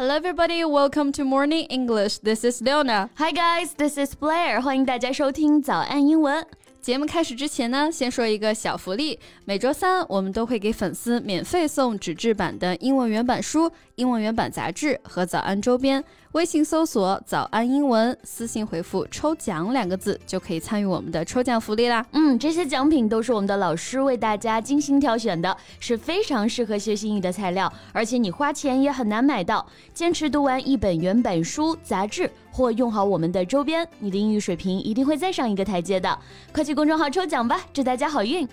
Hello, everybody. Welcome to Morning English. This is Leona. Hi guys, this is Blair. 欢迎大家收听早安英文。节目开始之前呢，先说一个小福利。每周三我们都会给粉丝免费送纸质版的英文原版书、英文原版杂志和早安周边。微信搜索“早安英文”，私信回复“抽奖”两个字，就可以参与我们的抽奖福利啦。嗯，这些奖品都是我们的老师为大家精心挑选的，是非常适合学习英语的材料，而且你花钱也很难买到。坚持读完一本原版书、杂志，或用好我们的周边，你的英语水平一定会再上一个台阶的。快去公众号抽奖吧，祝大家好运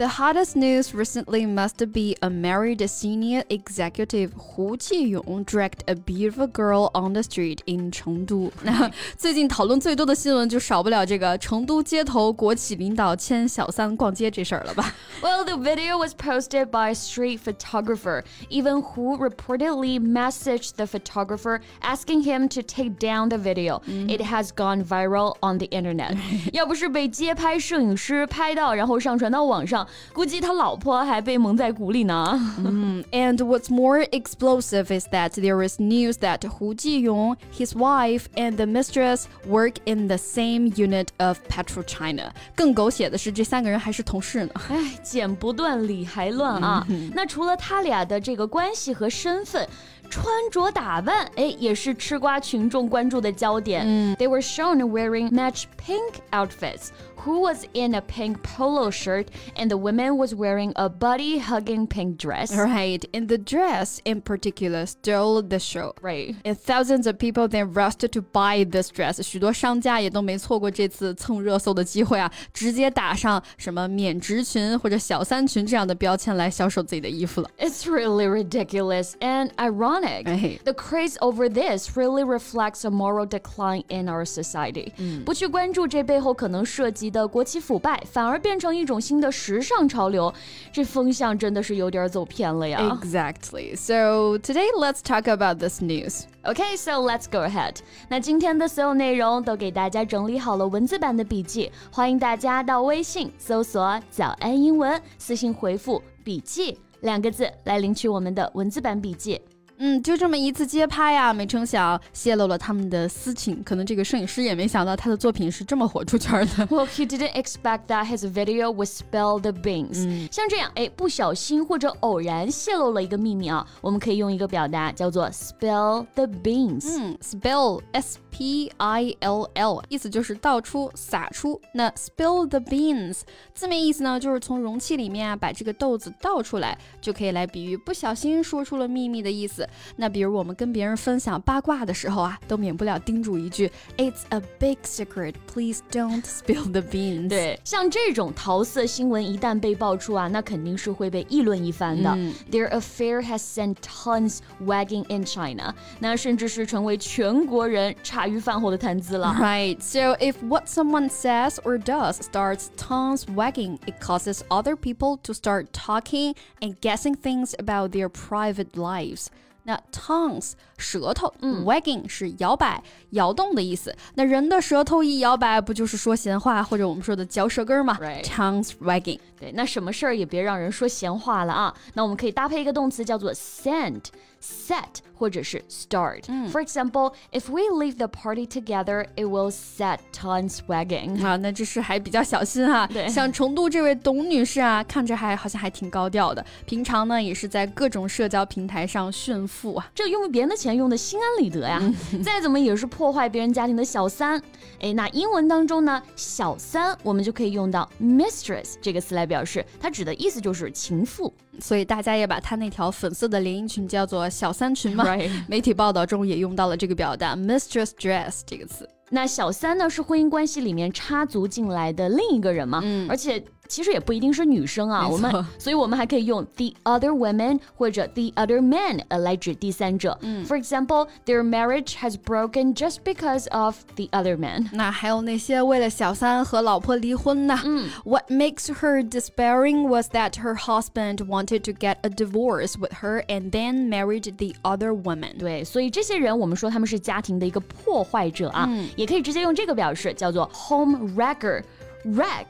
！The hottest news recently must be a married senior executive Hu Qiyong dragged a beautiful girl on the street in Chengdu。那最近讨论最多的新闻就少不了这个成都街头国企领导牵小三逛街这事儿了吧？Well, the video was posted by a street photographer. Even Hu reportedly messaged the photographer asking him to take down the video. It has gone viral on the internet. 要不是被街拍摄影师拍到，然后上传到网上。 估计他老婆还被蒙在鼓里呢。嗯，And what's more explosive is that there is news that Hu Jiyong, his wife, and the mistress work in the same unit of PetroChina。更狗血的是，这三个人还是同事呢。哎，剪不断，理还乱啊！那除了他俩的这个关系和身份。 穿着打扮，哎，也是吃瓜群众关注的焦点。嗯，They were shown wearing match pink outfits. Hu was in a pink polo shirt, and the woman was wearing a buddy hugging pink dress. Right, and the dress in particular stole the show. Right, and thousands of people then rushed to buy this dress. 许多商家也都没错过这次蹭热搜的机会啊，直接打上什么免职裙或者小三裙这样的标签来销售自己的衣服了。It's really ridiculous and ironic ironic. The craze over this really reflects a moral decline in our society. 不去关注这背后可能涉及的国企腐败，反而变成一种新的时尚潮流，这风向真的是有点走偏了呀。Exactly. So today let's talk about this news. Okay, so let's go ahead. 那今天的所有内容都给大家整理好了文字版的笔记，欢迎大家到微信搜索“早安英文”，私信回复“笔记”两个字来领取我们的文字版笔记。 嗯，就这么一次街拍啊，没成想泄露了他们的私情。可能这个摄影师也没想到他的作品是这么火出圈的。Well, he didn't expect that his video would spill the beans。像这样，哎，不小心或者偶然泄露了一个秘密啊，我们可以用一个表达叫做 spill the beans。嗯，spill s p i l l，意思就是倒出、洒出。那 spill the beans 字面意思呢，就是从容器里面啊把这个豆子倒出来，就可以来比喻不小心说出了秘密的意思。那比如我们跟别人分享八卦的时候啊，都免不了叮嘱一句：“It's a big secret, please don't spill the beans。”对，像这种桃色新闻一旦被爆出啊，那肯定是会被议论一番的。Their affair has sent tons wagging in China，那甚至是成为全国人茶余饭后的谈资了。Right, so if what someone says or does starts tongues wagging, it causes other people to start talking and guessing things about their private lives. 那 tongues 舌头，wagging 是摇摆、摇动的意思。那人的舌头一摇摆，不就是说闲话，或者我们说的嚼舌根吗？Tongues wagging。对，那什么事儿也别让人说闲话了啊。那我们可以搭配一个动词叫做 send。set 或者是 start。For example, if we leave the party together, it will set tongues wagging。啊，那这是还比较小心哈。对，像成都这位董女士啊，看着还好像还挺高调的，平常呢也是在各种社交平台上炫富啊，这用别人的钱用的心安理得呀。再怎么也是破坏别人家庭的小三。哎，那英文当中呢，小三我们就可以用到 mistress 这个词来表示，它指的意思就是情妇。所以大家也把他那条粉色的连衣裙叫做小三裙嘛。媒体报道中也用到了这个表达 mistress dress 这个词。那小三呢，是婚姻关系里面插足进来的另一个人嘛？嗯，而且。其实也不一定是女生啊，我们，所以我们还可以用 the other women 或者 the other men 呃来指第三者。嗯，For example, their marriage has broken just because of the other man。那还有那些为了小三和老婆离婚呢？嗯，What makes her despairing was that her husband wanted to get a divorce with her and then married the other woman。对，所以这些人我们说他们是家庭的一个破坏者啊，也可以直接用这个表示，叫做 home wrecker。wreck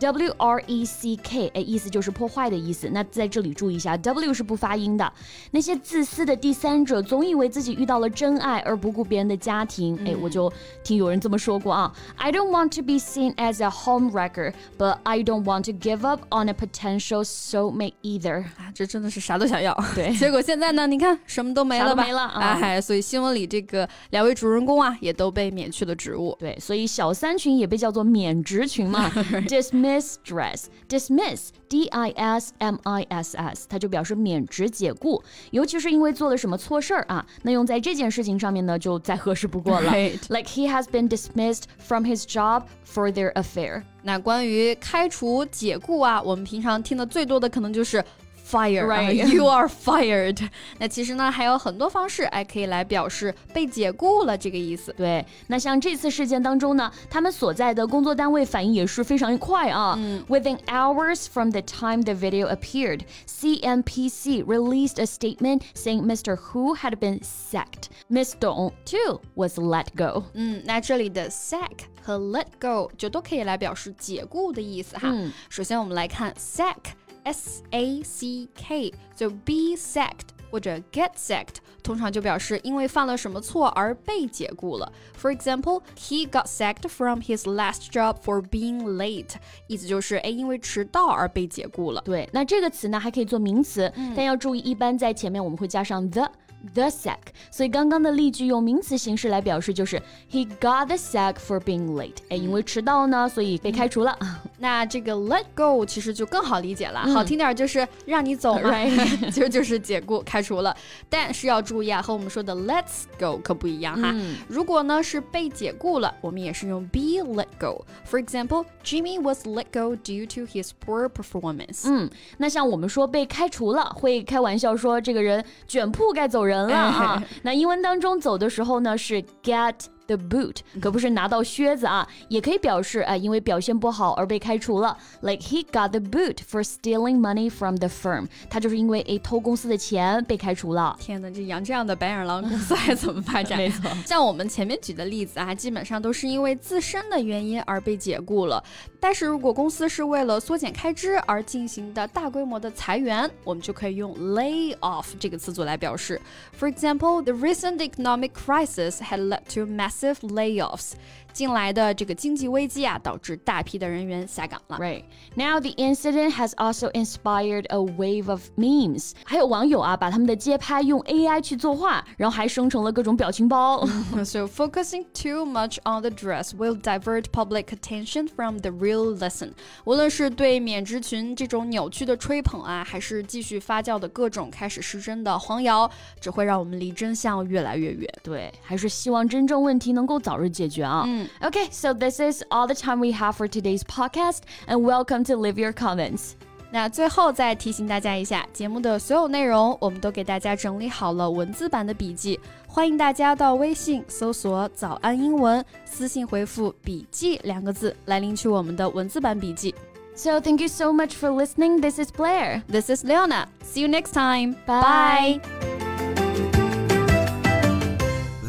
W R E C K，哎，意思就是破坏的意思。那在这里注意一下，W 是不发音的。那些自私的第三者总以为自己遇到了真爱，而不顾别人的家庭。哎，我就听有人这么说过啊。I don't want to be seen as a homewrecker, but I don't want to give up on a potential soulmate either。啊，这真的是啥都想要。对，结果现在呢，你看什么都没了吧？没了啊！哎，所以新闻里这个两位主人公啊，也都被免去了职务。对，所以小三群也被叫做免职群嘛。Dismiss dress, dismiss, D-I-S-M-I-S-S，它就表示免职解雇，尤其是因为做了什么错事儿啊，那用在这件事情上面呢，就再合适不过了。Like he has been dismissed from his job for their affair。那关于开除、解雇啊，我们平常听的最多的可能就是。fire, right? You are fired. 那其实呢，还有很多方式，哎，可以来表示被解雇了这个意思。对，那像这次事件当中呢，他们所在的工作单位反应也是非常快啊。嗯、Within hours from the time the video appeared, CNPC released a statement saying Mr. Hu had been sacked. Miss Dong too was let go. 嗯，那这里的 sack 和 let go 就都可以来表示解雇的意思哈。嗯、首先我们来看 sack。 S A C K，就 be sacked 或者 get sacked，通常就表示因为犯了什么错而被解雇了。For example, he got sacked from his last job for being late，意思就是哎因为迟到而被解雇了。对，那这个词呢还可以做名词，嗯、但要注意，一般在前面我们会加上 the。The sack，所以刚刚的例句用名词形式来表示，就是 he got the sack for being late。哎，因为迟到呢，所以被开除了。那这个 let go 其实就更好理解了，好听点就是让你走嘛 其实就是解雇、开除了。但是要注意啊，和我们说的 let's go 可不一样哈。如果呢是被解雇了，我们也是用 be let go。For example, Jimmy was let go due to his poor performance。嗯，那像我们说被开除了，会开玩笑说这个人卷铺盖走人。人了啊！那英文当中走的时候呢是 get。The boot 可不是拿到靴子啊，也可以表示啊，因为表现不好而被开除了。Like he got the boot for stealing money from the firm，他就是因为诶偷公司的钱被开除了。天哪，这养这样的白眼狼，公司还怎么发展？没错，像我们前面举的例子啊，基本上都是因为自身的原因而被解雇了。但是如果公司是为了缩减开支而进行的大规模的裁员，我们就可以用 lay off 这个词组来表示。For example, the recent economic crisis had led to massive massive layoffs 近来的这个经济危机啊，导致大批的人员下岗了。Right now, the incident has also inspired a wave of memes。还有网友啊，把他们的街拍用 AI 去作画，然后还生成了各种表情包。so focusing too much on the dress will divert public attention from the real lesson。无论是对免职群这种扭曲的吹捧啊，还是继续发酵的各种开始失真的黄谣，只会让我们离真相越来越远。对，还是希望真正问 题能够早日解决啊。嗯 Okay, so this is all the time we have for today's podcast, and welcome to Leave Your Comments. 那最后再提醒大家一下，节目的所有内容我们都给大家整理好了文字版的笔记，欢迎大家到微信搜索“早安英文”，私信回复“笔记”两个字来领取我们的文字版笔记。So thank you so much for listening. This is Blair. This is Leona. See you next time. Bye.